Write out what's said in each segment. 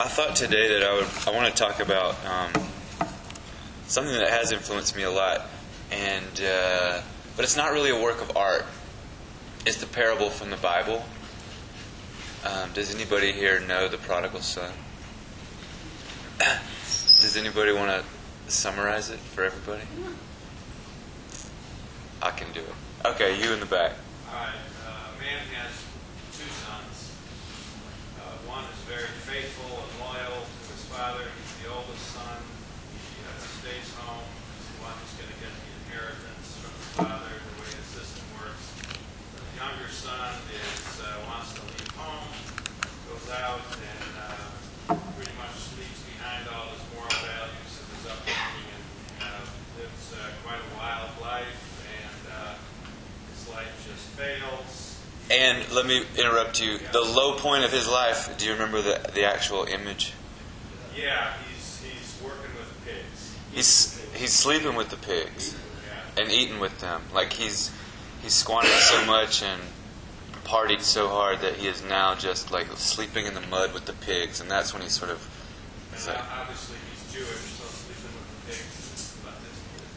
I thought today that I would I want to talk about um, something that has influenced me a lot, and uh, but it's not really a work of art. It's the parable from the Bible. Um, does anybody here know the prodigal son? does anybody want to summarize it for everybody? I can do it. Okay, you in the back. All right. Uh, a man has two sons. Uh, one is very faithful and loyal to his father. He's the oldest son. He uh, stays home. He's the one who's going to get the inheritance from his father, the way the system works. The younger son is uh, wants to leave home, goes out and uh, pretty much leaves behind all his moral values of his upbringing and uh, lives uh, quite a wild life. And uh, his life just fails. And let me interrupt you. The low point of his life. Do you remember the the actual image? Yeah, he's he's working with pigs. He's he's sleeping with the pigs and eating with them. Like he's he's squandered so much and partied so hard that he is now just like sleeping in the mud with the pigs, and that's when he sort of. And like, obviously he's Jewish, so sleeping with the pigs but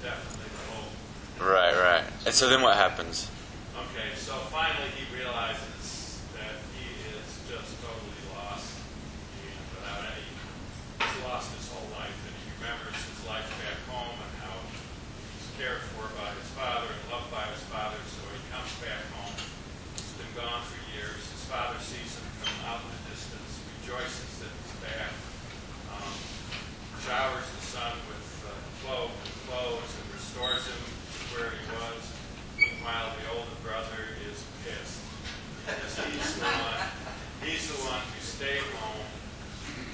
definitely the whole. right, right. And so then what happens? Okay, so finally he realizes that he is just totally lost. And without any, he's lost his whole life, and he remembers his life back home and how he's cared for by his father and loved by his father. So he comes back home. He's been gone for years. His father sees him from out in the distance, rejoices that he's back, um, showers the son with uh, clo- clothes and restores him to where he was. Meanwhile, the older brother is pissed because he's the one. He's the one who stayed home.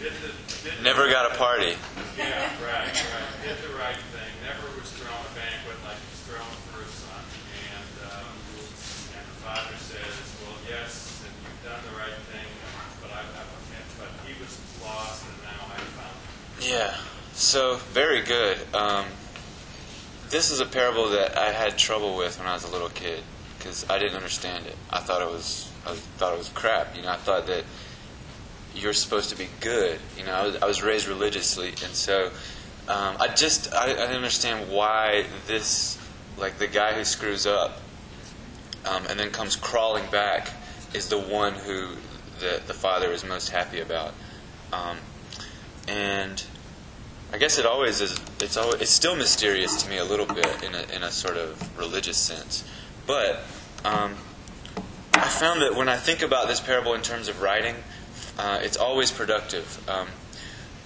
Did the, did the- Never got a party. Yeah, right, right. Did the right thing. Never was thrown a banquet like he's thrown for his son. And um, and the father says, "Well, yes, and you've done the right thing, but I, I but he was lost, and now I found him." Yeah. So very good. Um, this is a parable that I had trouble with when I was a little kid because I didn't understand it. I thought it was I thought it was crap. You know, I thought that you're supposed to be good. You know, I was, I was raised religiously, and so um, I just I, I didn't understand why this like the guy who screws up um, and then comes crawling back is the one who the the father is most happy about. Um, and I guess it always is. It's always, it's still mysterious to me a little bit in a, in a sort of religious sense. But um, I found that when I think about this parable in terms of writing, uh, it's always productive. Um,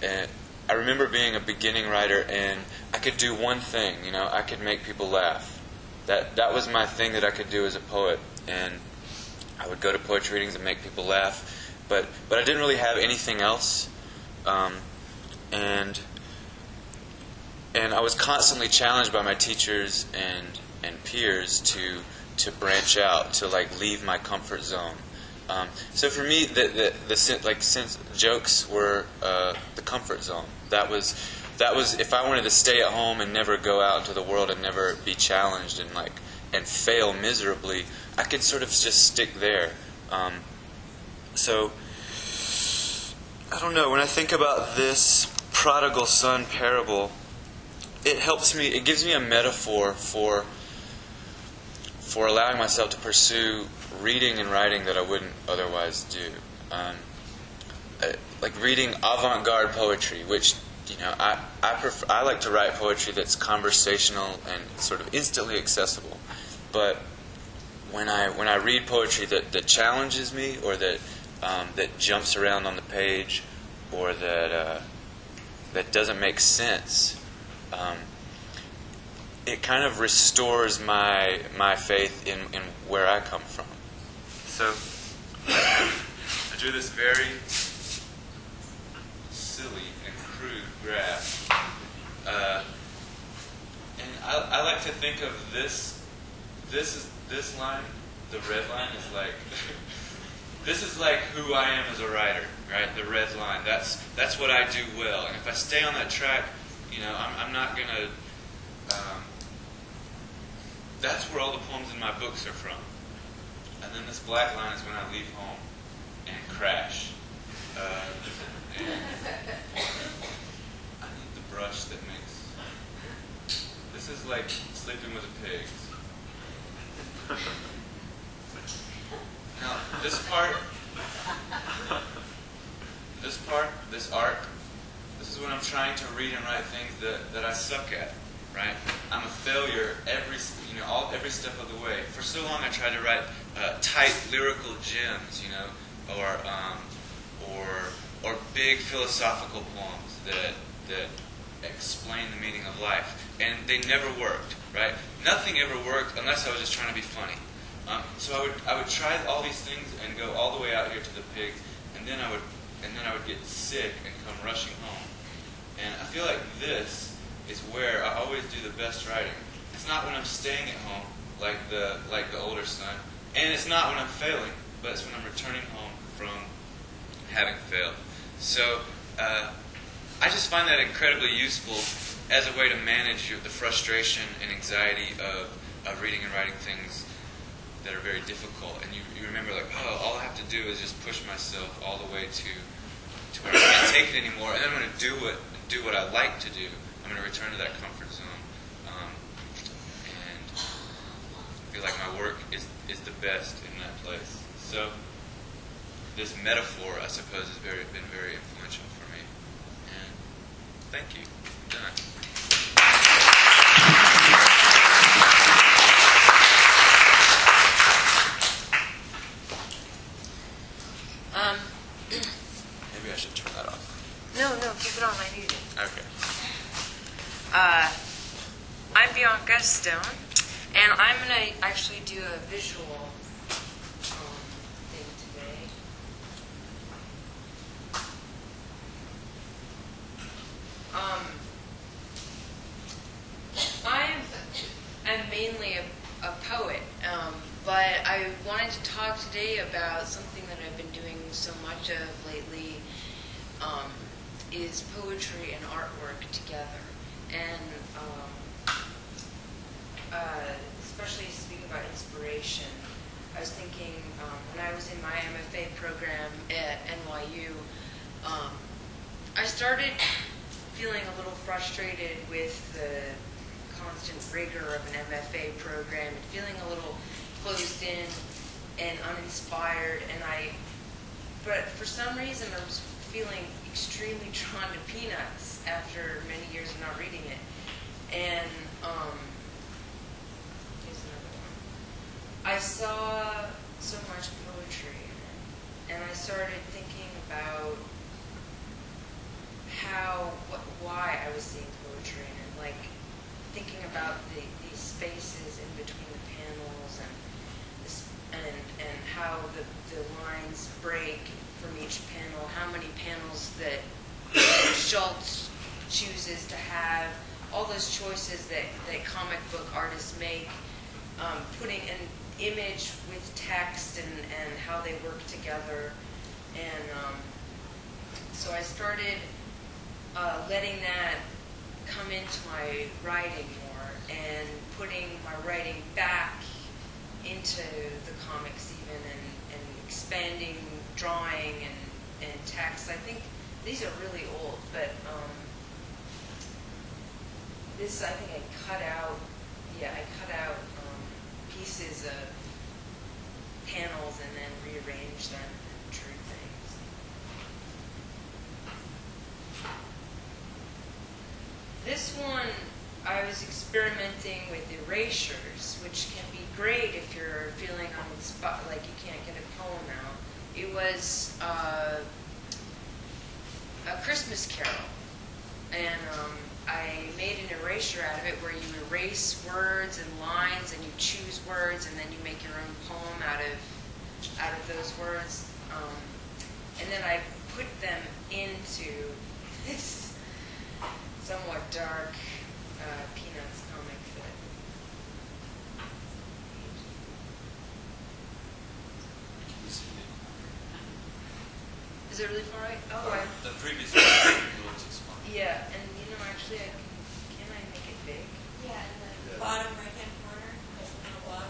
and I remember being a beginning writer, and I could do one thing. You know, I could make people laugh. That that was my thing that I could do as a poet, and I would go to poetry readings and make people laugh. But but I didn't really have anything else. Um, and and I was constantly challenged by my teachers and and peers to to branch out, to like leave my comfort zone. Um, so for me, the the, the like since jokes were uh, the comfort zone. That was that was if I wanted to stay at home and never go out into the world and never be challenged and like and fail miserably, I could sort of just stick there. Um, so I don't know. When I think about this prodigal son parable, it helps me. It gives me a metaphor for for allowing myself to pursue reading and writing that I wouldn't otherwise do. Um, uh, like reading avant-garde poetry, which you know I I, prefer, I like to write poetry that's conversational and sort of instantly accessible. But when I when I read poetry that, that challenges me or that um, that jumps around on the page or that uh, that doesn't make sense, um, it kind of restores my my faith in, in where I come from. So I drew this very silly and crude graph. Uh, and I, I like to think of this this is this line, the red line is like this is like who I am as a writer, right? The red line. That's that's what I do well. And if I stay on that track, you know, I'm, I'm not going to. Um, that's where all the poems in my books are from. And then this black line is when I leave home and crash. Uh, and I need the brush that makes. This is like sleeping with a pigs. now, this part. Trying to read and write things that, that I suck at, right? I'm a failure every, you know, all, every step of the way. For so long I tried to write uh, tight lyrical gems, you know, or, um, or, or big philosophical poems that, that explain the meaning of life. And they never worked, right? Nothing ever worked unless I was just trying to be funny. Um, so I would I would try all these things and go all the way out here to the pigs, and then I would and then I would get sick and come rushing home. And I feel like this is where I always do the best writing. It's not when I'm staying at home like the like the older son, and it's not when I'm failing, but it's when I'm returning home from having failed. So uh, I just find that incredibly useful as a way to manage the frustration and anxiety of, of reading and writing things that are very difficult. And you, you remember, like, oh, all I have to do is just push myself all the way to, to where I can't take it anymore, and I'm going to do what, do what I like to do. I'm going to return to that comfort zone. Um, and I feel like my work is, is the best in that place. So, this metaphor, I suppose, has very, been very influential for me. And thank you. I'm done. Um, Maybe I should turn that off. no, no, keep it on. I need it. Okay. Uh, Stone, and I'm going to actually do a visual um, thing today. Um, I'm, I'm mainly a, a poet, um, but I wanted to talk today about something that I've been doing so much of lately um, is poetry and artwork together. And um, uh, especially to speak about inspiration, I was thinking um, when I was in my MFA program at NYU, um, I started feeling a little frustrated with the constant rigor of an MFA program and feeling a little closed in and uninspired. And I, but for some reason, I was feeling extremely drawn to Peanuts after many years of not reading it. And um, here's another one. I saw so much poetry in it, and I started thinking about how, why I was seeing poetry in it, like thinking about the, these spaces in between the panels and this, and and how the, the lines break from each panel, how many panels that Schulz chooses to have, all those choices that, that comic book artists make, um, putting an image with text and, and how they work together. And um, so I started uh, letting that come into my writing more and putting my writing back into the comics even and, and expanding drawing and, and text. I think these are really old, but um, this I think I cut out, yeah, I cut out um, pieces of panels and then rearranged them and drew things. This one, I was experimenting with erasures, which can be great if you're feeling on the spot, like you can't get a poem out. It was uh, a Christmas Carol, and um, I made an erasure out of it where you erase words and lines, and you choose words, and then you make your own poem out of out of those words, um, and then I put them into this somewhat dark uh, Peanuts comic that. Is it really far right? Oh, I, The previous one was a little yeah, and you know, actually, I can, can I make it big? Yeah, in the bottom right-hand corner, there's a little box.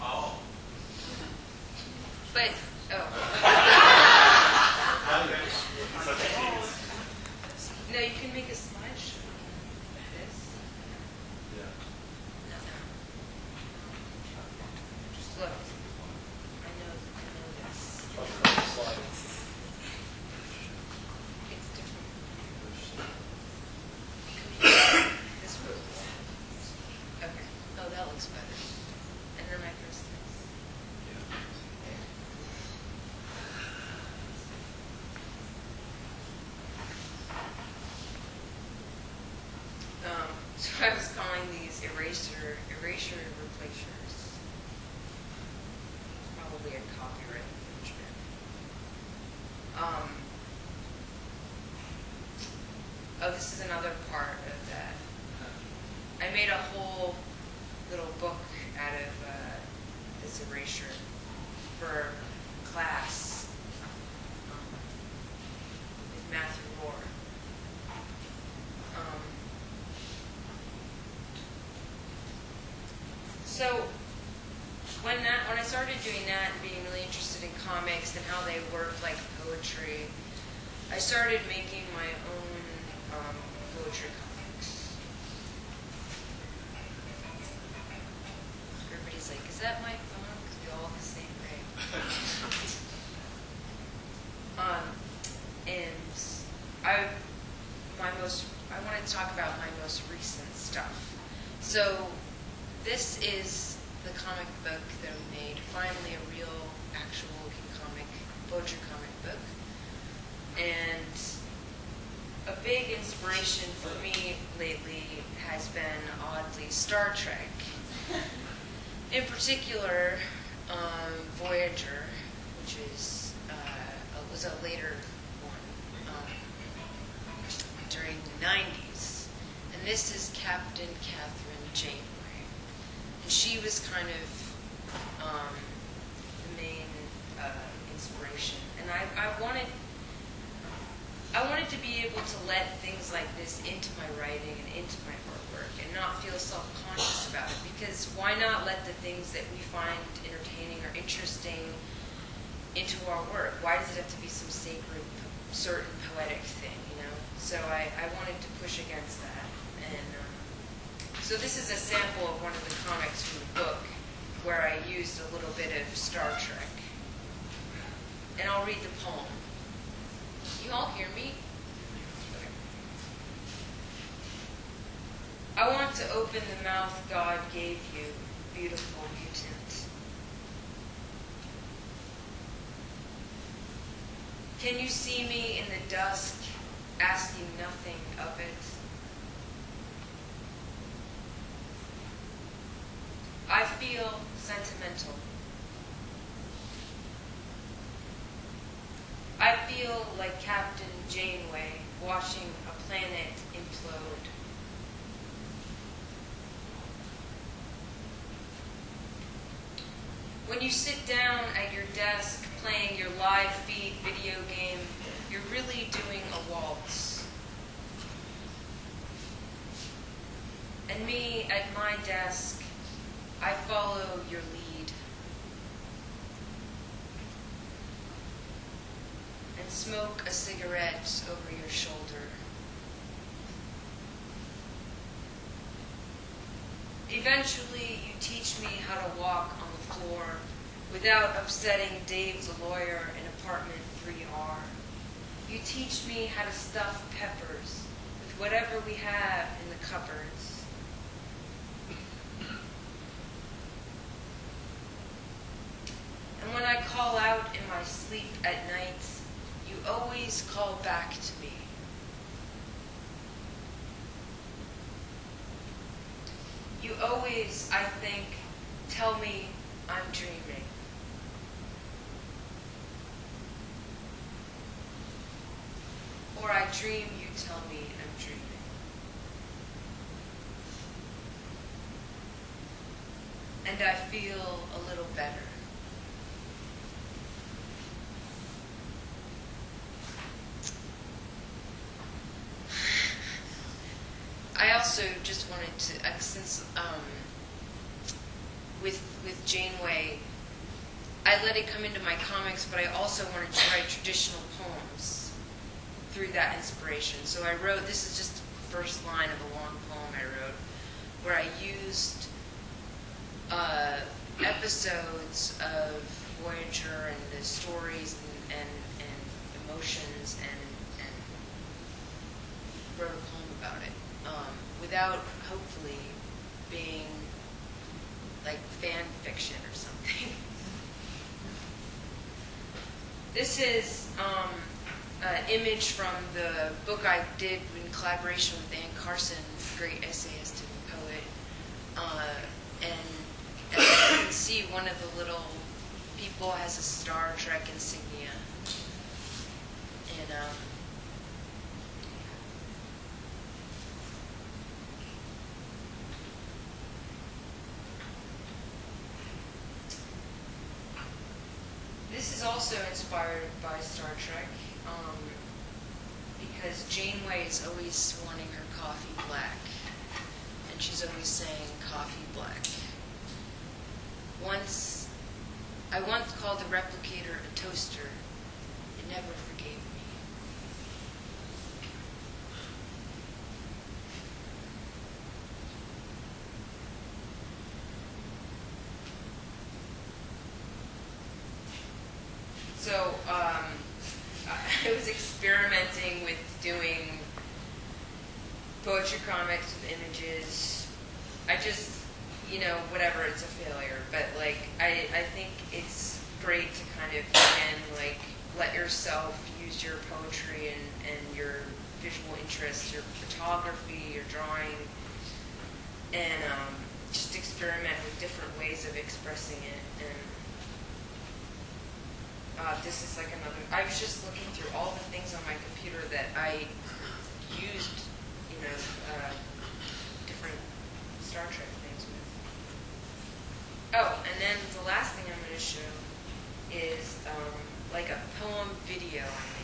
Oh. But, oh. No, you can make a slideshow. This. eraser, erasure replacers. Probably a copyright infringement. Um, oh, this is another part of that. I made a whole little book out of uh, this erasure for class um, with Matthew Rohrer. Um, so when that when I started doing that and being really interested in comics and how they work like poetry, I started making my So, this is the comic book that I made. Finally, a real, actual looking comic, poetry comic book. And a big inspiration for me lately has been oddly Star Trek. In particular, um, Voyager, which is uh, was a later one um, during the 90s. And this is Captain Kathryn Janeway. And she was kind of um, the main uh, inspiration. And I, I wanted I wanted to be able to let things like this into my writing and into my artwork and not feel self-conscious about it because why not let the things that we find entertaining or interesting into our work? Why does it have to be some sacred, certain poetic thing, you know? So I, I wanted to push against that. So this is a sample of one of the comics from the book where I used a little bit of Star Trek. And I'll read the poem. You all hear me? I want to open the mouth God gave you, beautiful mutant. Can you see me in the dusk, asking nothing of it? I feel sentimental. I feel like Captain Janeway watching a planet implode. When you sit down at your desk playing your live feed video game, you're really doing a waltz. And me at my desk, I follow your lead. and smoke a cigarette over your shoulder. Eventually, you teach me how to walk on the floor without upsetting Dave the lawyer in apartment 3R. You teach me how to stuff peppers with whatever we have in the cupboards. And when I call out in my sleep at night, you always call back to me. You always, I think, tell me I'm dreaming. Or I dream, you tell me I'm dreaming. And I feel a little better. I also just wanted to, uh, since um, with with Janeway, I let it come into my comics, but I also wanted to write traditional poems through that inspiration. So I wrote. This is just the first line of a long poem I wrote, where I used uh, episodes of Voyager and the stories and, and, and emotions and, and a poem about it um, without hopefully being like fan fiction or something. this is um, an image from the book I did in collaboration with Anne Carson, great essayist and poet, Uh, and as you can see, one of the little people has a Star Trek insignia. And um, this is also inspired by Star Trek. Um, because Janeway is always wanting her coffee black, and she's always saying coffee black. Once, I once called the replicator a toaster. It never forgave me. So, um, I was experimenting with doing poetry comics images. I just, you know, whatever, it's a failure. But, like, I, I think it's great to kind of, again, like, let yourself use your poetry and, and your visual interests, your photography, your drawing, and um, just experiment with different ways of expressing it. And uh, this is like another. I was just looking through all the things on my computer that I used, you know, uh, different Star Trek things with. Oh, and then the last thing I'm going to show is um, like a poem video I made.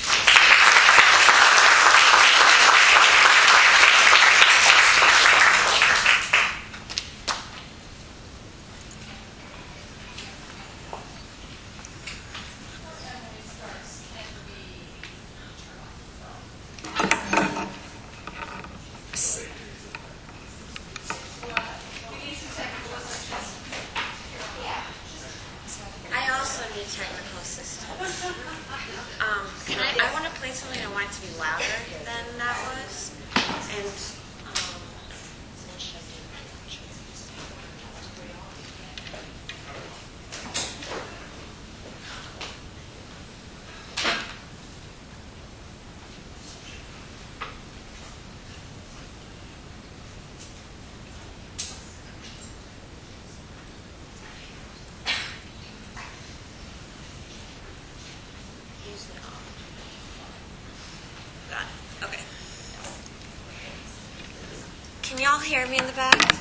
Y'all hear me in the back?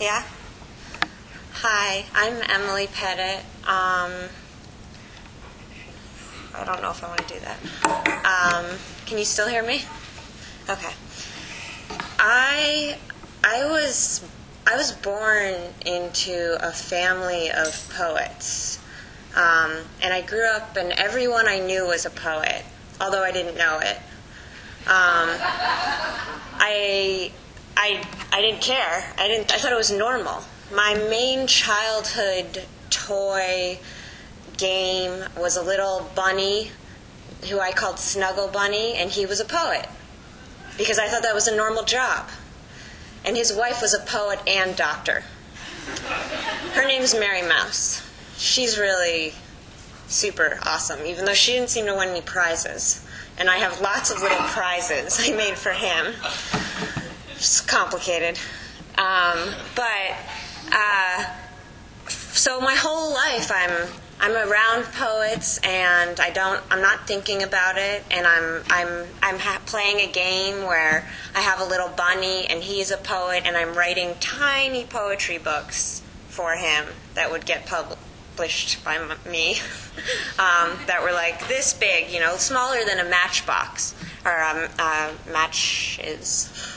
Yeah? Hi, I'm Emily Pettit. Um, I don't know if I want to do that. Um, can you still hear me? Okay. I I was I was born into a family of poets, um, and I grew up, and everyone I knew was a poet, although I didn't know it. Um, I I I didn't care. I didn't. I thought it was normal. My main childhood toy game was a little bunny who I called Snuggle Bunny, and he was a poet because I thought that was a normal job. And his wife was a poet and doctor. Her name's Mary Mouse. She's really super awesome, even though she didn't seem to win any prizes. And I have lots of little prizes I made for him. It's complicated. Um, but uh, so my whole life I'm I'm around poets and I don't I'm not thinking about it and I'm I'm I'm ha- playing a game where I have a little bunny and he's a poet and I'm writing tiny poetry books for him that would get published by me um, that were like this big you know smaller than a matchbox or um, uh, match is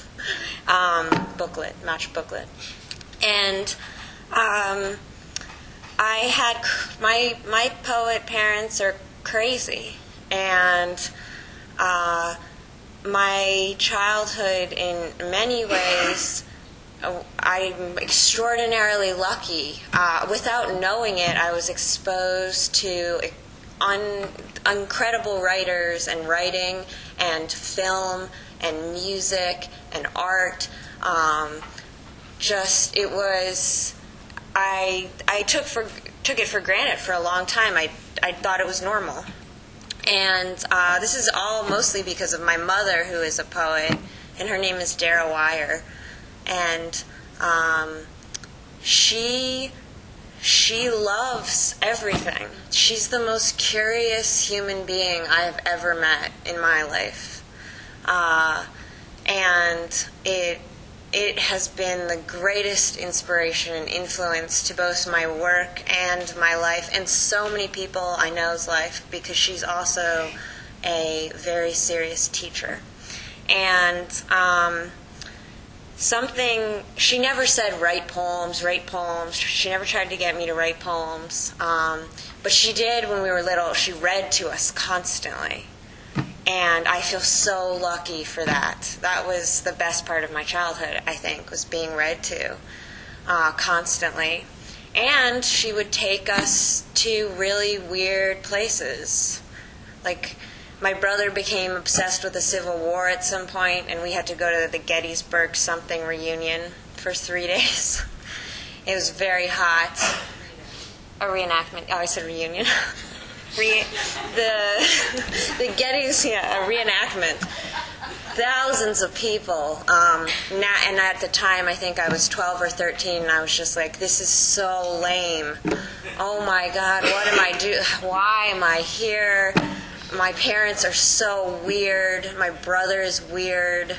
um, booklet match booklet and um, I had my my poet parents are crazy, and uh, my childhood in many ways. uh, I'm extraordinarily lucky. Uh, without knowing it, I was exposed to un- incredible writers and writing and film and music and art. Um, just it was I I took for took it for granted for a long time. I I thought it was normal, and uh, this is all mostly because of my mother, who is a poet, and her name is Dara Wier, and um, she she loves everything. She's the most curious human being I have ever met in my life, uh, and it it has been the greatest inspiration and influence to both my work and my life, and so many people I know's life because she's also a very serious teacher. And um, something, she never said write poems, write poems. She never tried to get me to write poems. Um, but she did when we were little. She read to us constantly and I feel so lucky for that. That was the best part of my childhood, I think, was being read to uh, constantly. And she would take us to really weird places. Like, my brother became obsessed with the Civil War at some point, and we had to go to the Gettysburg something reunion for three days. It was very hot. A reenactment. Oh, I said reunion. Re- the the Getty's yeah, a reenactment. Thousands of people. Um, na- and at the time, I think I was 12 or 13, and I was just like, "This is so lame. Oh my God, what am I do? Why am I here? My parents are so weird. My brother is weird."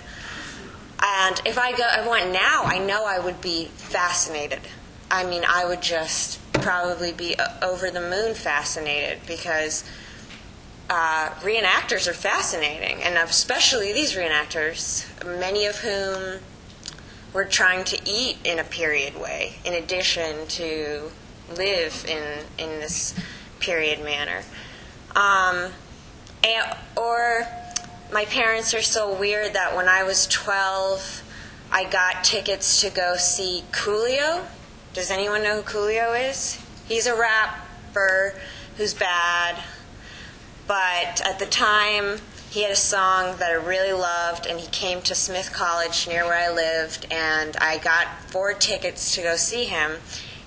And if I go, I went now, I know I would be fascinated. I mean, I would just probably be over the moon fascinated because uh, reenactors are fascinating, and especially these reenactors, many of whom were trying to eat in a period way, in addition to live in in this period manner. Um, and, or my parents are so weird that when I was 12, I got tickets to go see Coolio. Does anyone know who Coolio is? He's a rapper who's bad, but at the time he had a song that I really loved, and he came to Smith College near where I lived, and I got four tickets to go see him,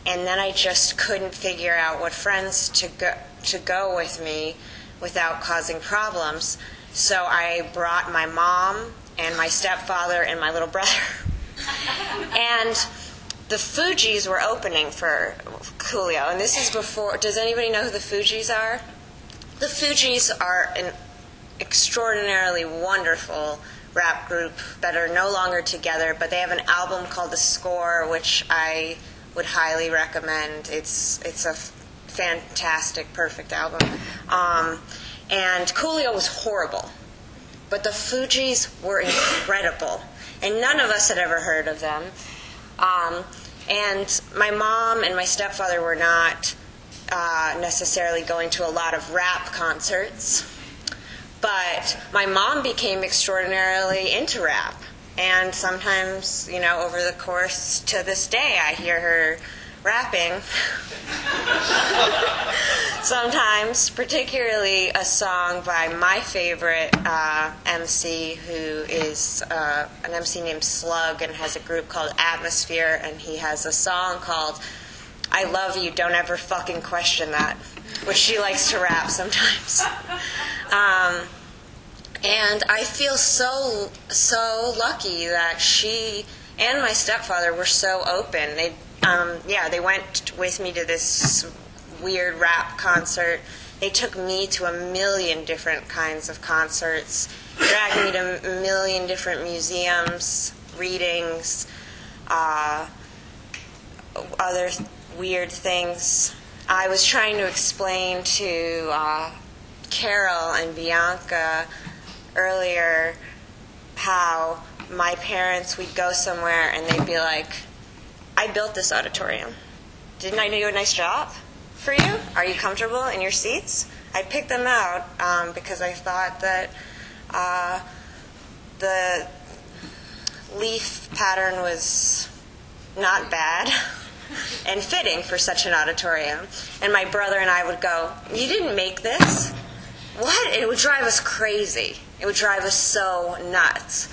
and then I just couldn't figure out what friends to go to go with me without causing problems. So I brought my mom and my stepfather and my little brother. and the Fugees were opening for Coolio, and this is before. Does anybody know who the Fugees are? The Fugees are an extraordinarily wonderful rap group that are no longer together, but they have an album called The Score, which I would highly recommend. It's it's a fantastic, perfect album. Um, and Coolio was horrible, but the Fugees were incredible, and none of us had ever heard of them. Um, and my mom and my stepfather were not uh, necessarily going to a lot of rap concerts, but my mom became extraordinarily into rap. And sometimes, you know, over the course to this day, I hear her rapping. sometimes, particularly a song by my favorite uh, MC, who is uh, an MC named Slug and has a group called Atmosphere, and he has a song called I Love You, Don't Ever Fucking Question That, which she likes to rap sometimes. Um, and I feel so so lucky that she and my stepfather were so open. They um, yeah, they went with me to this weird rap concert. They took me to a million different kinds of concerts, dragged me to a million different museums, readings, uh, other th- weird things. I was trying to explain to uh, Carol and Bianca earlier how my parents we'd go somewhere and they'd be like, "I built this auditorium. Didn't I do a nice job for you? Are you comfortable in your seats?" I picked them out um, because I thought that uh, the leaf pattern was not bad and fitting for such an auditorium. And my brother and I would go, You didn't make this? What? It would drive us crazy. It would drive us so nuts.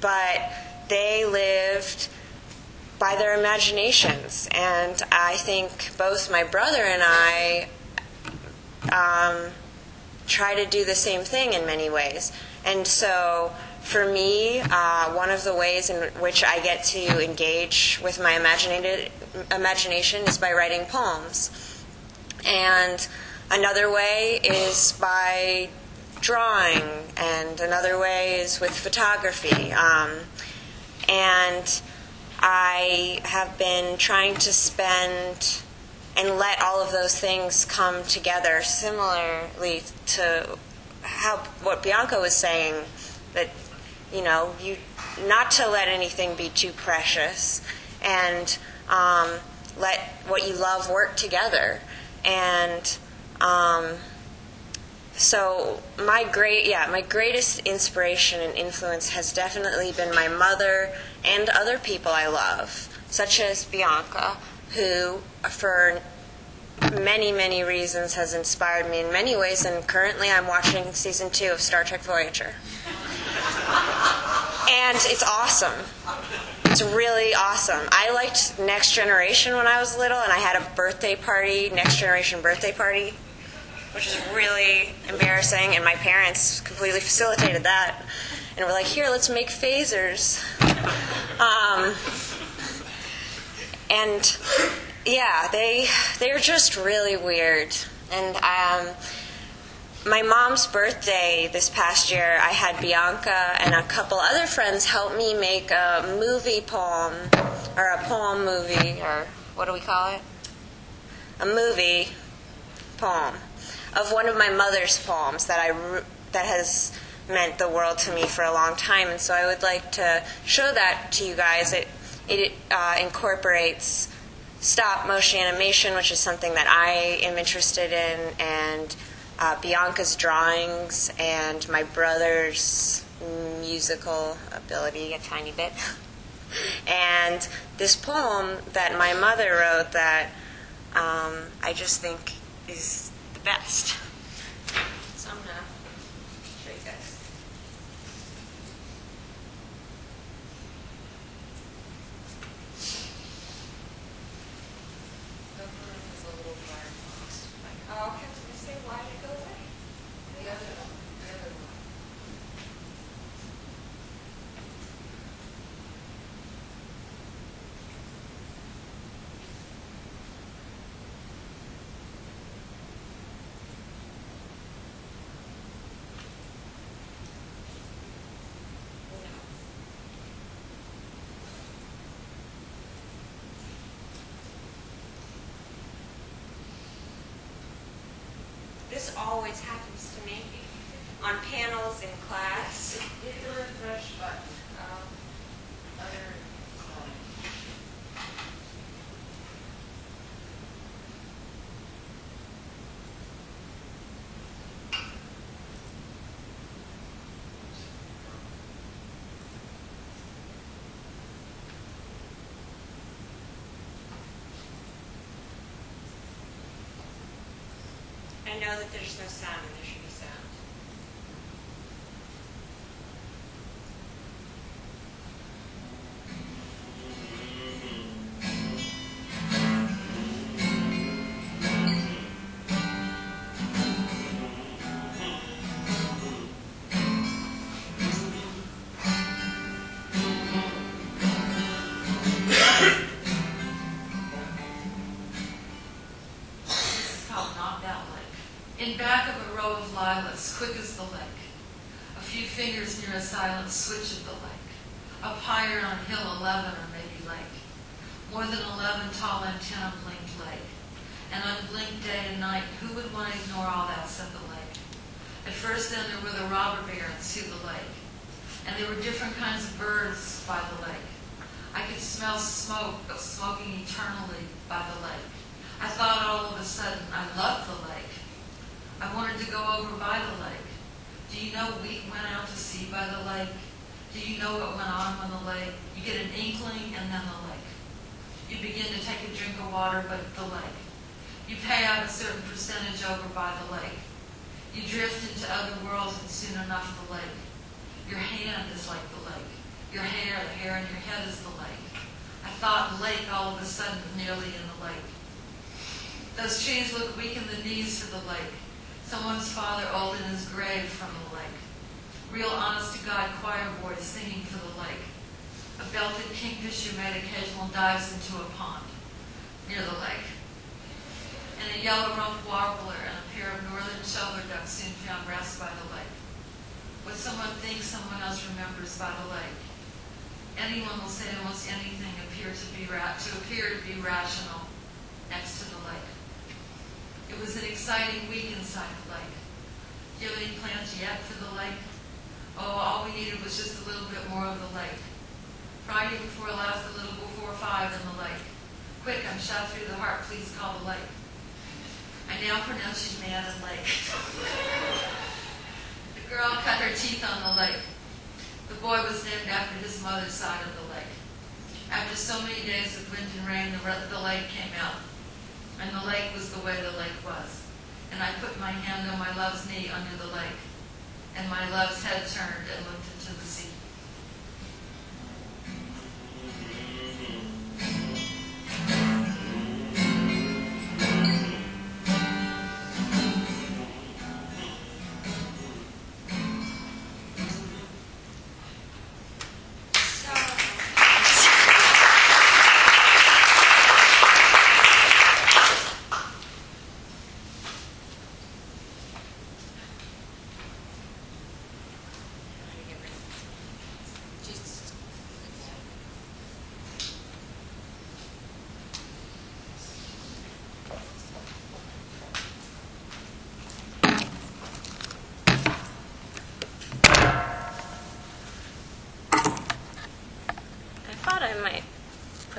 But they lived by their imaginations. And I think both my brother and I um, try to do the same thing in many ways. And so, for me, uh, one of the ways in which I get to engage with my imaginated, imagination is by writing poems. And another way is by drawing, and another way is with photography. Um, and I have been trying to spend and let all of those things come together similarly to how what Bianca was saying that you know you not to let anything be too precious and um, let what you love work together. And um, so my great yeah my greatest inspiration and influence has definitely been my mother and other people I love such as Bianca who for many many reasons has inspired me in many ways and currently I'm watching season 2 of Star Trek Voyager and it's awesome it's really awesome. I liked Next Generation when I was little, and I had a birthday party, Next Generation birthday party, which is really embarrassing, and my parents completely facilitated that. And we're like, here, let's make phasers. Um, and yeah, they they're just really weird. And um, my mom's birthday this past year, I had Bianca and a couple other friends help me make a movie poem, or a poem movie, or what do we call it? A movie poem of one of my mother's poems that I that has meant the world to me for a long time, and so I would like to show that to you guys. It it uh, incorporates stop motion animation, which is something that I am interested in, and uh, Bianca's drawings and my brother's musical ability a tiny bit. and this poem that my mother wrote that um, I just think is the best. So I'm going to show you guys. Government is a little firefox. Oh, okay. I was going to say, why did it go away? The other one, the other one. This always happens to me on panels in class. Hit the refresh button. Um, Other, I know that there's no sound there of lilacs, quick as the lake. A few fingers near a silent switch of the lake. Up higher on hill 11 or maybe lake. More than 11 tall antenna blinked lake. And unblinked day and night, who would want to ignore all that, said the lake. At first then there were the robber barons to the lake. And there were different kinds of birds by the lake. I could smell smoke smoking eternally by the lake. I thought all of a sudden I loved the lake. I wanted to go over by the lake. Do you know we went out to sea by the lake? Do you know what went on when the lake? You get an inkling and then the lake. You begin to take a drink of water, but the lake. You pay out a certain percentage over by the lake. You drift into other worlds and soon enough the lake. Your hand is like the lake. Your hair, the hair in your head is the lake. I thought lake all of a sudden nearly in the lake. Those trees look weak in the knees for the lake. Someone's father old in his grave from the lake. Real honest to God choir boys singing for the lake. A belted kingfisher made occasional dives into a pond near the lake. And a yellow rumped warbler and a pair of northern shoveler ducks soon found rest by the lake. What someone thinks someone else remembers by the lake. Anyone will say almost anything appear to be ra- to appear to be rational next to the lake. It was an exciting week inside the lake. Do you have any plans yet for the lake? Oh, all we needed was just a little bit more of the lake. Friday before last, a little before five in the lake. Quick, I'm shot through the heart. Please call the lake. I now pronounce you man and lake. the girl cut her teeth on the lake. The boy was named after his mother's side of the lake. After so many days of wind and rain, the, the lake came out. And the lake was the way the lake was. And I put my hand on my love's knee under the lake. And my love's head turned and looked into the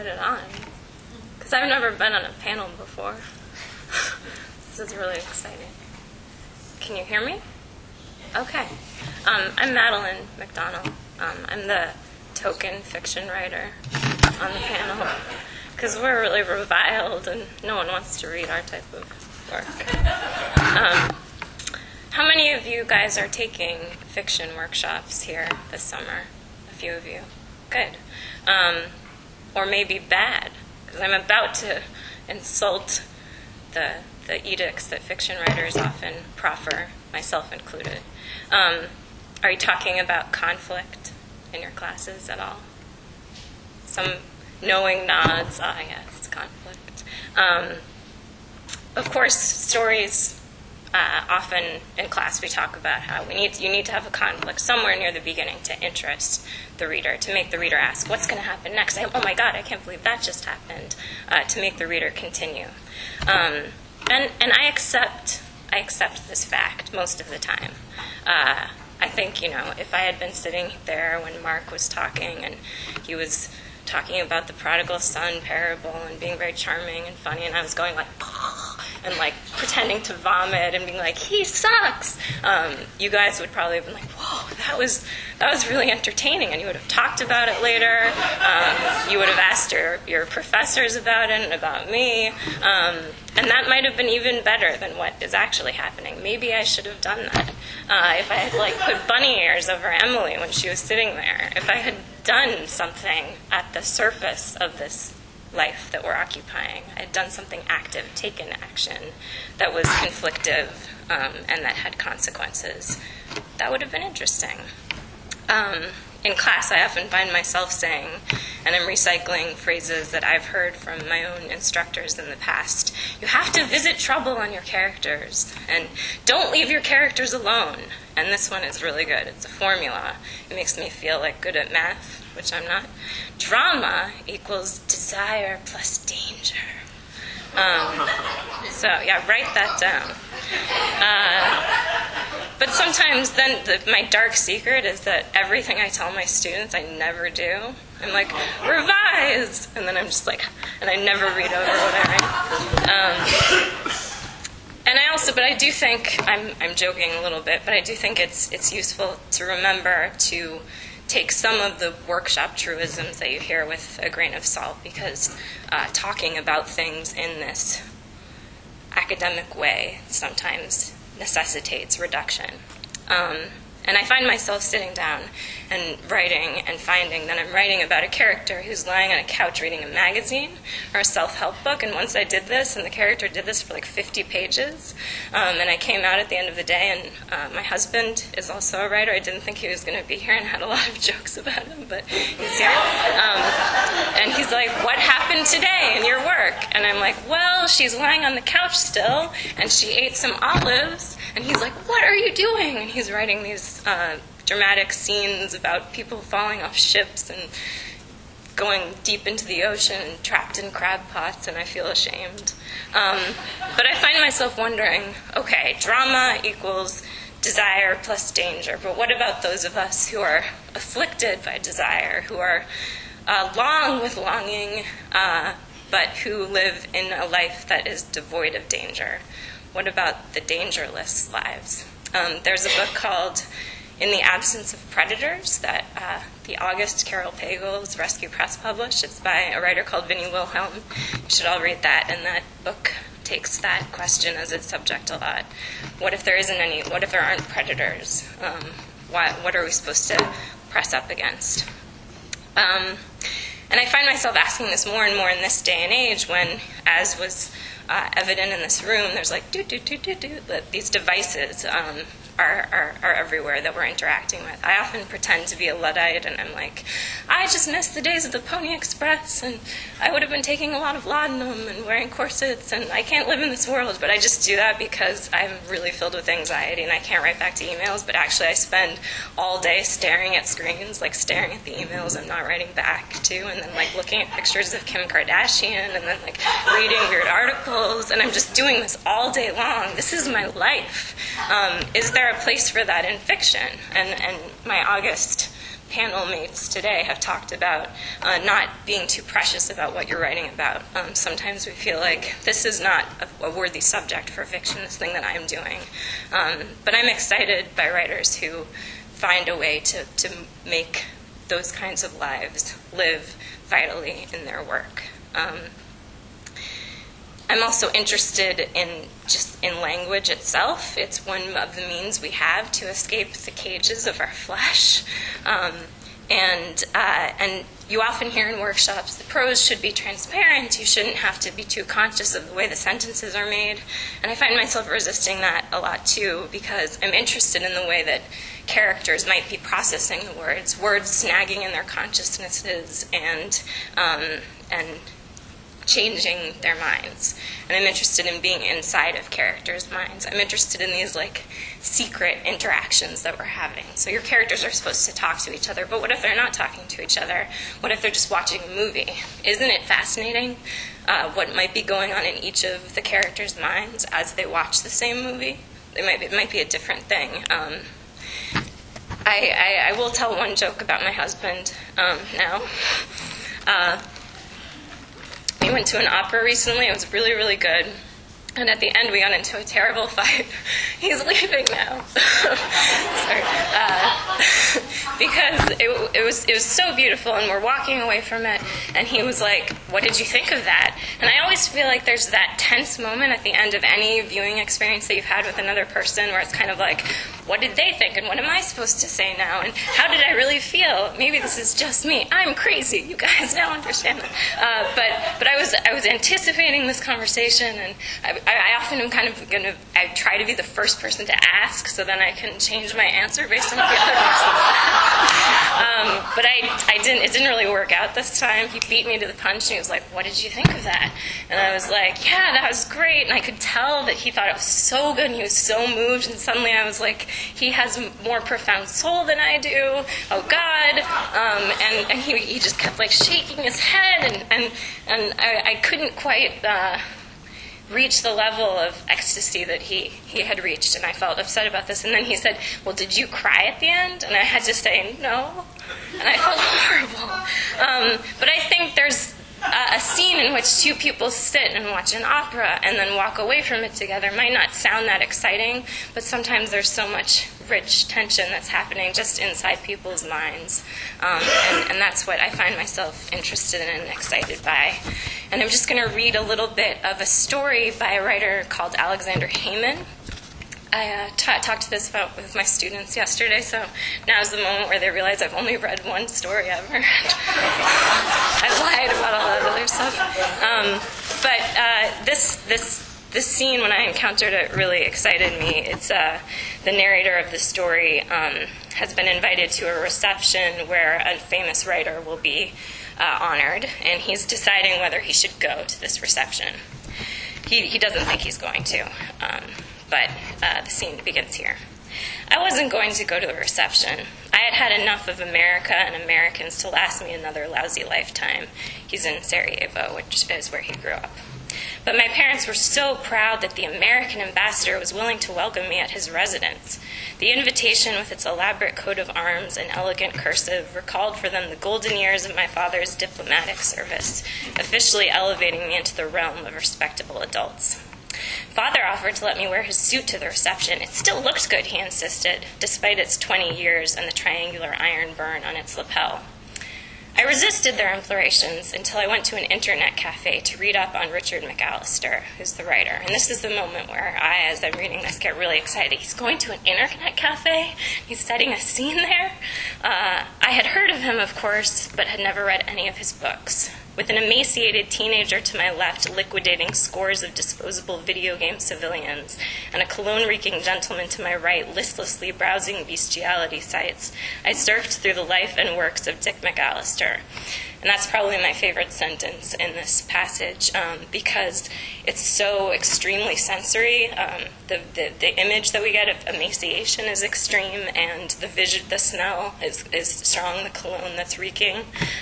put it on because I've never been on a panel before. this is really exciting. Can you hear me? Okay. Um, I'm Madeline McDonnell. Um, I'm the token fiction writer on the panel because we're really reviled and no one wants to read our type of work. Um, how many of you guys are taking fiction workshops here this summer? A few of you. Good. Um, or maybe bad, because I'm about to insult the, the edicts that fiction writers often proffer, myself included. Um, are you talking about conflict in your classes at all? Some knowing nods, ah, yes, conflict. Um, of course, stories. Uh, often in class, we talk about how we need you need to have a conflict somewhere near the beginning to interest the reader, to make the reader ask, "What's going to happen next?" I, oh my God, I can't believe that just happened. Uh, to make the reader continue, um, and and I accept I accept this fact most of the time. Uh, I think, you know, if I had been sitting there when Mark was talking and he was talking about the prodigal son parable and being very charming and funny, and I was going like, and like pretending to vomit and being like, he sucks. Um, you guys would probably have been like, whoa, that was that was really entertaining, and you would have talked about it later. Um, you would have asked your your professors about it and about me, um, and that might have been even better than what is actually happening. Maybe I should have done that uh, if I had like put bunny ears over Emily when she was sitting there. If I had done something at the surface of this life that we're occupying. I had done something active, taken action that was conflictive um, and that had consequences. That would have been interesting. Um, in class, I often find myself saying, and I'm recycling phrases that I've heard from my own instructors in the past you have to visit trouble on your characters, and don't leave your characters alone. And this one is really good. It's a formula. It makes me feel like good at math, which I'm not. Drama equals desire plus danger. Um, so, yeah, write that down. Uh, but sometimes then the, my dark secret is that everything I tell my students I never do. I'm like, revise! And then I'm just like, and I never read over what I write. Um, and I also, but I do think I'm, I'm joking a little bit, but I do think it's it's useful to remember to take some of the workshop truisms that you hear with a grain of salt because uh, talking about things in this academic way sometimes necessitates reduction. Um, and I find myself sitting down and writing and finding that I'm writing about a character who's lying on a couch reading a magazine or a self help book. And once I did this, and the character did this for like 50 pages, um, and I came out at the end of the day, and uh, my husband is also a writer. I didn't think he was going to be here and had a lot of jokes about him, but he's here. Um, and he's like, What happened today in your work? And I'm like, Well, she's lying on the couch still, and she ate some olives. And he's like, What are you doing? And he's writing these uh, dramatic scenes about people falling off ships and going deep into the ocean and trapped in crab pots, and I feel ashamed. Um, but I find myself wondering okay, drama equals desire plus danger, but what about those of us who are afflicted by desire, who are uh, long with longing, uh, but who live in a life that is devoid of danger? What about the dangerless lives? Um, there's a book called In the Absence of Predators that uh, the August Caryl Pagel's Rescue Press published. It's by a writer called Vinnie Wilhelm. You should all read that. And that book takes that question as its subject a lot. What if there isn't any? What if there aren't predators? Um, what, what are we supposed to press up against? Um, and I find myself asking this more and more in this day and age when, as was uh, evident in this room, there's like do do do do do these devices um, are, are, are everywhere that we're interacting with. I often pretend to be a Luddite and I'm like, I just miss the days of the Pony Express and I would have been taking a lot of laudanum and wearing corsets and I can't live in this world. But I just do that because I'm really filled with anxiety and I can't write back to emails. But actually, I spend all day staring at screens, like staring at the emails I'm not writing back to, and then like looking at pictures of Kim Kardashian and then like reading weird articles. And I'm just doing this all day long. This is my life. Um, is there a place for that in fiction? And, and my August panel mates today have talked about uh, not being too precious about what you're writing about. Um, sometimes we feel like this is not a, a, worthy subject for fiction, this thing that I'm doing. Um, but I'm excited by writers who find a way to, to make those kinds of lives live vitally in their work. Um, I'm also interested in just in language itself. It's one of the means we have to escape the cages of our flesh. Um, and uh, and you often hear in workshops the prose should be transparent. You shouldn't have to be too conscious of the way the sentences are made. And I find myself resisting that a lot too because I'm interested in the way that characters might be processing the words, words snagging in their consciousnesses, and um, and changing their minds. And I'm interested in being inside of characters' minds. I'm interested in these like secret interactions that we're having. So your characters are supposed to talk to each other, but what if they're not talking to each other? What if they're just watching a movie? Isn't it fascinating uh, what might be going on in each of the characters' minds as they watch the same movie? It might be, it might be a different thing. Um, I, I, I will tell one joke about my husband um, now. Uh, we went to an opera recently. It was really, really good. And at the end, we got into a terrible fight. He's leaving now. Sorry. Uh, because it, it, was, it was so beautiful, and we're walking away from it, and he was like, What did you think of that? And I always feel like there's that tense moment at the end of any viewing experience that you've had with another person where it's kind of like, What did they think? And what am I supposed to say now? And how did I really feel? Maybe this is just me. I'm crazy. You guys now understand that. Uh, but, but I, was, I was anticipating this conversation, and I, I, often am kind of going to, I try to be the first person to ask so then I can change my answer based on what the other person said. Um, but I, I didn't, it didn't really work out this time. He beat me to the punch and he was like, What did you think of that? And I was like, Yeah, that was great. And I could tell that he thought it was so good and he was so moved. And suddenly I was like, He has more profound soul than I do. Oh, God. Um, and and he, he just kept like shaking his head and, and, and I, I couldn't quite. Uh, reach the level of ecstasy that he, he had reached, and I felt upset about this. And then he said, Well, did you cry at the end? And I had to say, No. And I felt horrible. Um, but I think there's a, a scene in which two people sit and watch an opera and then walk away from it together might not sound that exciting, but sometimes there's so much rich tension that's happening just inside people's minds. Um, and, and that's what I find myself interested in and excited by. And I'm just going to read a little bit of a story by a writer called Aleksandar Hemon. I uh, talked to this about with my students yesterday, so now is the moment where they realize I've only read one story ever. I lied about all that other stuff. Um, but uh, this this this scene, when I encountered it, really excited me. It's uh, the narrator of the story um, has been invited to a reception where a famous writer will be uh, honored, and he's deciding whether he should go to this reception. He, he doesn't think he's going to. Um, but uh, the scene begins here. I wasn't going to go to the reception. I had had enough of America and Americans to last me another lousy lifetime. He's in Sarajevo, which is where he grew up. But my parents were so proud that the American ambassador was willing to welcome me at his residence. The invitation, with its elaborate coat of arms and elegant cursive, recalled for them the golden years of my father's diplomatic service, officially elevating me into the realm of respectable adults. Father offered to let me wear his suit to the reception. It still looked good, he insisted, despite its 20 years and the triangular iron burn on its lapel. I resisted their implorations until I went to an internet cafe to read up on Richard McAllister, who's the writer. And this is the moment where I, as I'm reading this, get really excited. He's going to an internet cafe, he's setting a scene there. Uh, I had heard of him, of course, but had never read any of his books with an emaciated teenager to my left liquidating scores of disposable video game civilians, and a cologne reeking gentleman to my right listlessly browsing bestiality sites, I surfed through the life and works of Dick McAllister. And that's probably my favorite sentence in this passage um, because it's so extremely sensory. Um, the, the, the, image that we get of emaciation is extreme, and the vision, the smell is, is strong, the cologne that's reeking.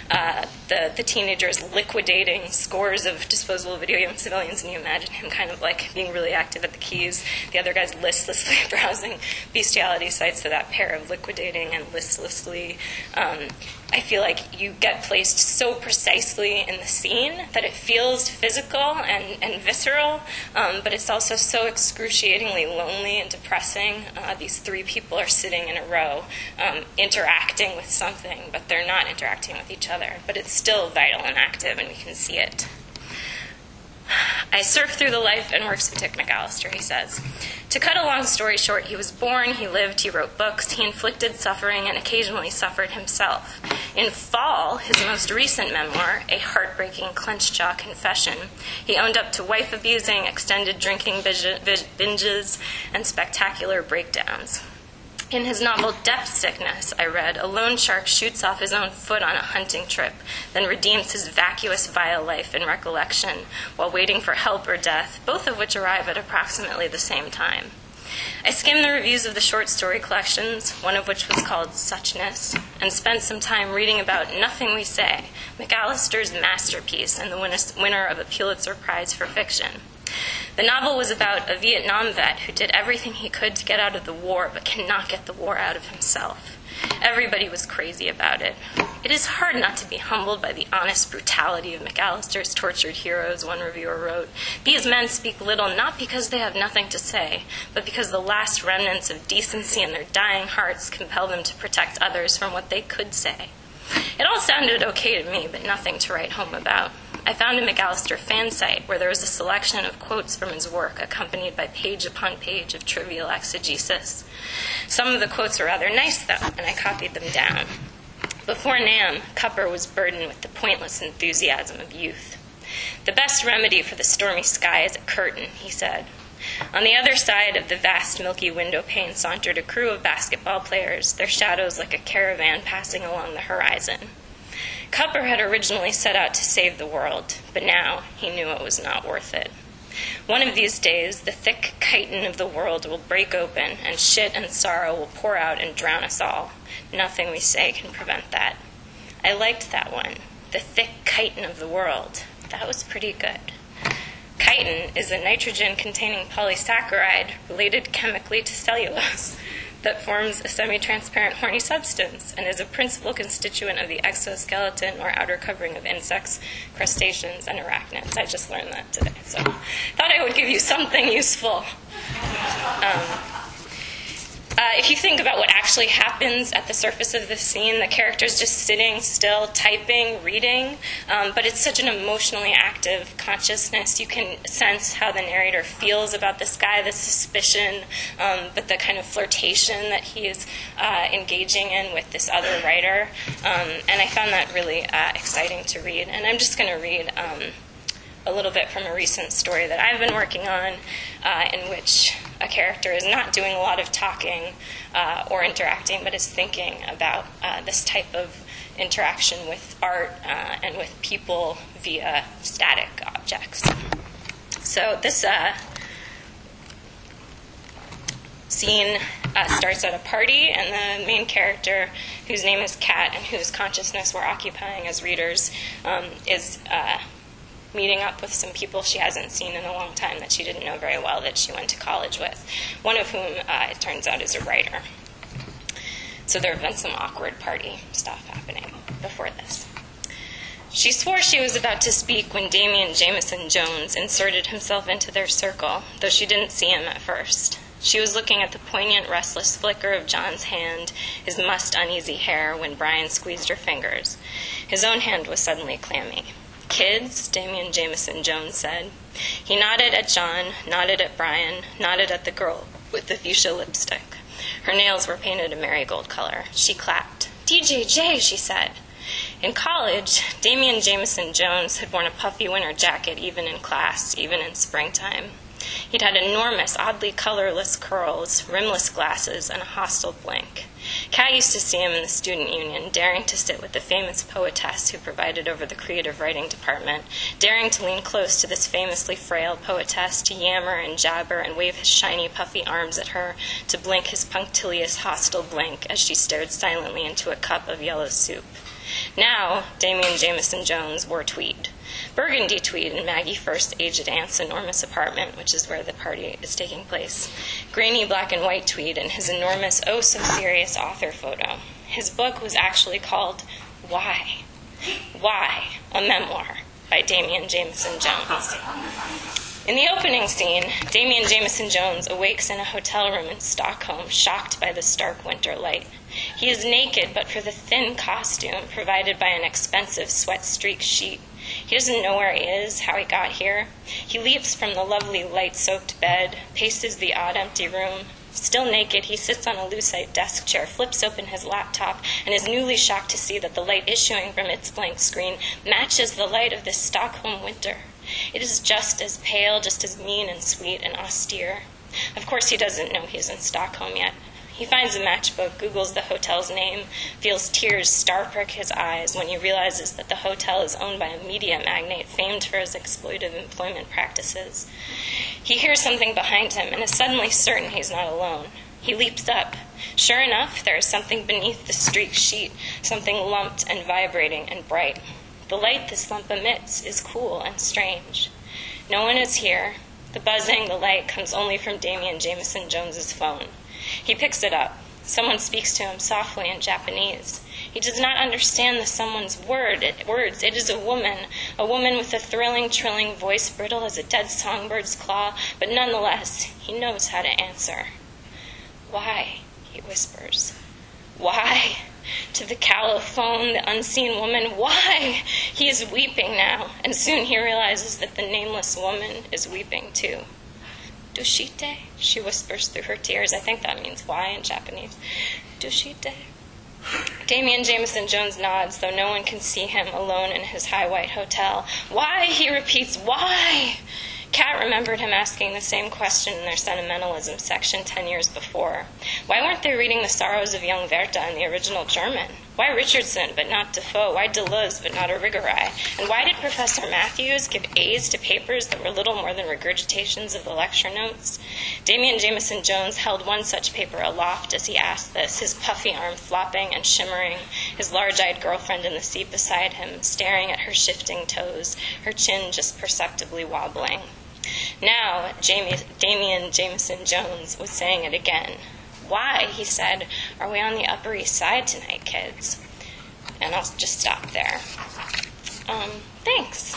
Uh, the, the teenager is liquidating scores of disposable video game civilians, and you imagine him kind of like being really active at the keys. The other guy's listlessly browsing bestiality sites, so that pair of liquidating and listlessly. Um, I feel like you get placed so precisely in the scene that it feels physical and, and visceral, um, but it's also so excruciatingly lonely and depressing. Uh, these three people are sitting in a row, um, interacting with something, but they're not interacting with each other. But it's still vital and active, and we can see it. I surf through the life and works of Dick McAllister, he says. To cut a long story short, he was born, he lived, he wrote books, he inflicted suffering, and occasionally suffered himself. In Fall, his most recent memoir, a heartbreaking clenched jaw confession, he owned up to wife abusing, extended drinking binges, and spectacular breakdowns. In his novel Depth Sickness, I read, a loan shark shoots off his own foot on a hunting trip, then redeems his vacuous, vile life in recollection while waiting for help or death, both of which arrive at approximately the same time. I skimmed the reviews of the short story collections, one of which was called Suchness, and spent some time reading about Nothing We Say, McAllister's masterpiece and the winner of a Pulitzer Prize for fiction. The novel was about a Vietnam vet who did everything he could to get out of the war but cannot get the war out of himself. Everybody was crazy about it. It is hard not to be humbled by the honest brutality of McAllister's tortured heroes, one reviewer wrote. These men speak little not because they have nothing to say, but because the last remnants of decency in their dying hearts compel them to protect others from what they could say. It all sounded okay to me, but nothing to write home about. I found a McAllister fan site where there was a selection of quotes from his work, accompanied by page upon page of trivial exegesis. Some of the quotes were rather nice, though, and I copied them down. Before Nam, Cupper was burdened with the pointless enthusiasm of youth. The best remedy for the stormy sky is a curtain, he said. On the other side of the vast milky window pane sauntered a crew of basketball players, their shadows like a caravan passing along the horizon. Cupper had originally set out to save the world, but now he knew it was not worth it. One of these days, the thick chitin of the world will break open, and shit and sorrow will pour out and drown us all. Nothing we say can prevent that. I liked that one. The thick chitin of the world. That was pretty good. Chitin is a nitrogen containing polysaccharide related chemically to cellulose that forms a semi transparent horny substance and is a principal constituent of the exoskeleton or outer covering of insects, crustaceans, and arachnids. I just learned that today, so thought I would give you something useful. Um, uh, if you think about what actually happens at the surface of the scene, the character's just sitting still, typing, reading, um, but it's such an emotionally active consciousness. You can sense how the narrator feels about this guy, the suspicion, um, but the kind of flirtation that he is uh, engaging in with this other writer. Um, and I found that really uh, exciting to read. And I'm just going to read um, a little bit from a recent story that I've been working on, uh, in which a character is not doing a lot of talking uh, or interacting, but is thinking about uh, this type of interaction with art uh, and with people via static objects. So this uh, scene uh, starts at a party, and the main character, whose name is Kat and whose consciousness we're occupying as readers, um, is meeting up with some people she hasn't seen in a long time that she didn't know very well that she went to college with, one of whom uh, it turns out is a writer. So there have been some awkward party stuff happening before this. She swore she was about to speak when Damien Jameson Jones inserted himself into their circle, though she didn't see him at first. She was looking at the poignant, restless flicker of John's hand, his mussed, uneasy hair, when Brian squeezed her fingers. His own hand was suddenly clammy. Kids, Damien Jameson Jones said. He nodded at John, nodded at Brian, nodded at the girl with the fuchsia lipstick. Her nails were painted a marigold color. She clapped. DJJ, she said. In college, Damien Jameson Jones had worn a puffy winter jacket even in class, even in springtime. He'd had enormous, oddly colorless curls, rimless glasses, and a hostile blink. Kat used to see him in the student union, daring to sit with the famous poetess who presided over the creative writing department, daring to lean close to this famously frail poetess, to yammer and jabber and wave his shiny, puffy arms at her, to blink his punctilious, hostile blink as she stared silently into a cup of yellow soup. Now, Damien Jameson Jones wore tweed. Burgundy tweed in Maggie First's aged aunt's enormous apartment, which is where the party is taking place. Grainy black and white tweed in his enormous, oh so serious author photo. His book was actually called Why? Why? A Memoir by Damien Jameson Jones. In the opening scene, Damien Jameson Jones awakes in a hotel room in Stockholm, shocked by the stark winter light. He is naked, but for the thin costume provided by an expensive sweat streaked sheet. He doesn't know where he is, how he got here. He leaps from the lovely light soaked bed, paces the odd empty room. Still naked, he sits on a lucite desk chair, flips open his laptop, and is newly shocked to see that the light issuing from its blank screen matches the light of this Stockholm winter. It is just as pale, just as mean and sweet and austere. Of course, he doesn't know he's in Stockholm yet. He finds a matchbook, Googles the hotel's name, feels tears star prick his eyes when he realizes that the hotel is owned by a media magnate famed for his exploitive employment practices. He hears something behind him and is suddenly certain he's not alone. He leaps up. Sure enough, there is something beneath the streaked sheet, something lumped and vibrating and bright. The light this lump emits is cool and strange. No one is here. The buzzing, the light comes only from Damian Jameson Jones's phone. He picks it up. Someone speaks to him softly in Japanese. He does not understand the someone's word, it, words. It is a woman, a woman with a thrilling, trilling voice, brittle as a dead songbird's claw, but nonetheless, he knows how to answer. Why? he whispers. Why? To the callow phone, the unseen woman, why? He is weeping now, and soon he realizes that the nameless woman is weeping too. Dushite? She whispers through her tears. I think that means why in Japanese. Dushite? Damian Jameson Jones nods, though no one can see him alone in his high white hotel. Why? He repeats, why? Kat remembered him asking the same question in their sentimentalism section ten years before. Why weren't they reading The Sorrows of Young Werther in the original German? Why Richardson but not Defoe? Why Deleuze but not Irigaray? And why did Professor Matthews give A's to papers that were little more than regurgitations of the lecture notes? Damian Jameson Jones held one such paper aloft as he asked this, his puffy arm flopping and shimmering, his large eyed girlfriend in the seat beside him, staring at her shifting toes, her chin just perceptibly wobbling. Now, Jamie, Damian Jameson Jones was saying it again. Why, he said, are we on the Upper East Side tonight, kids? And I'll just stop there. Um, thanks.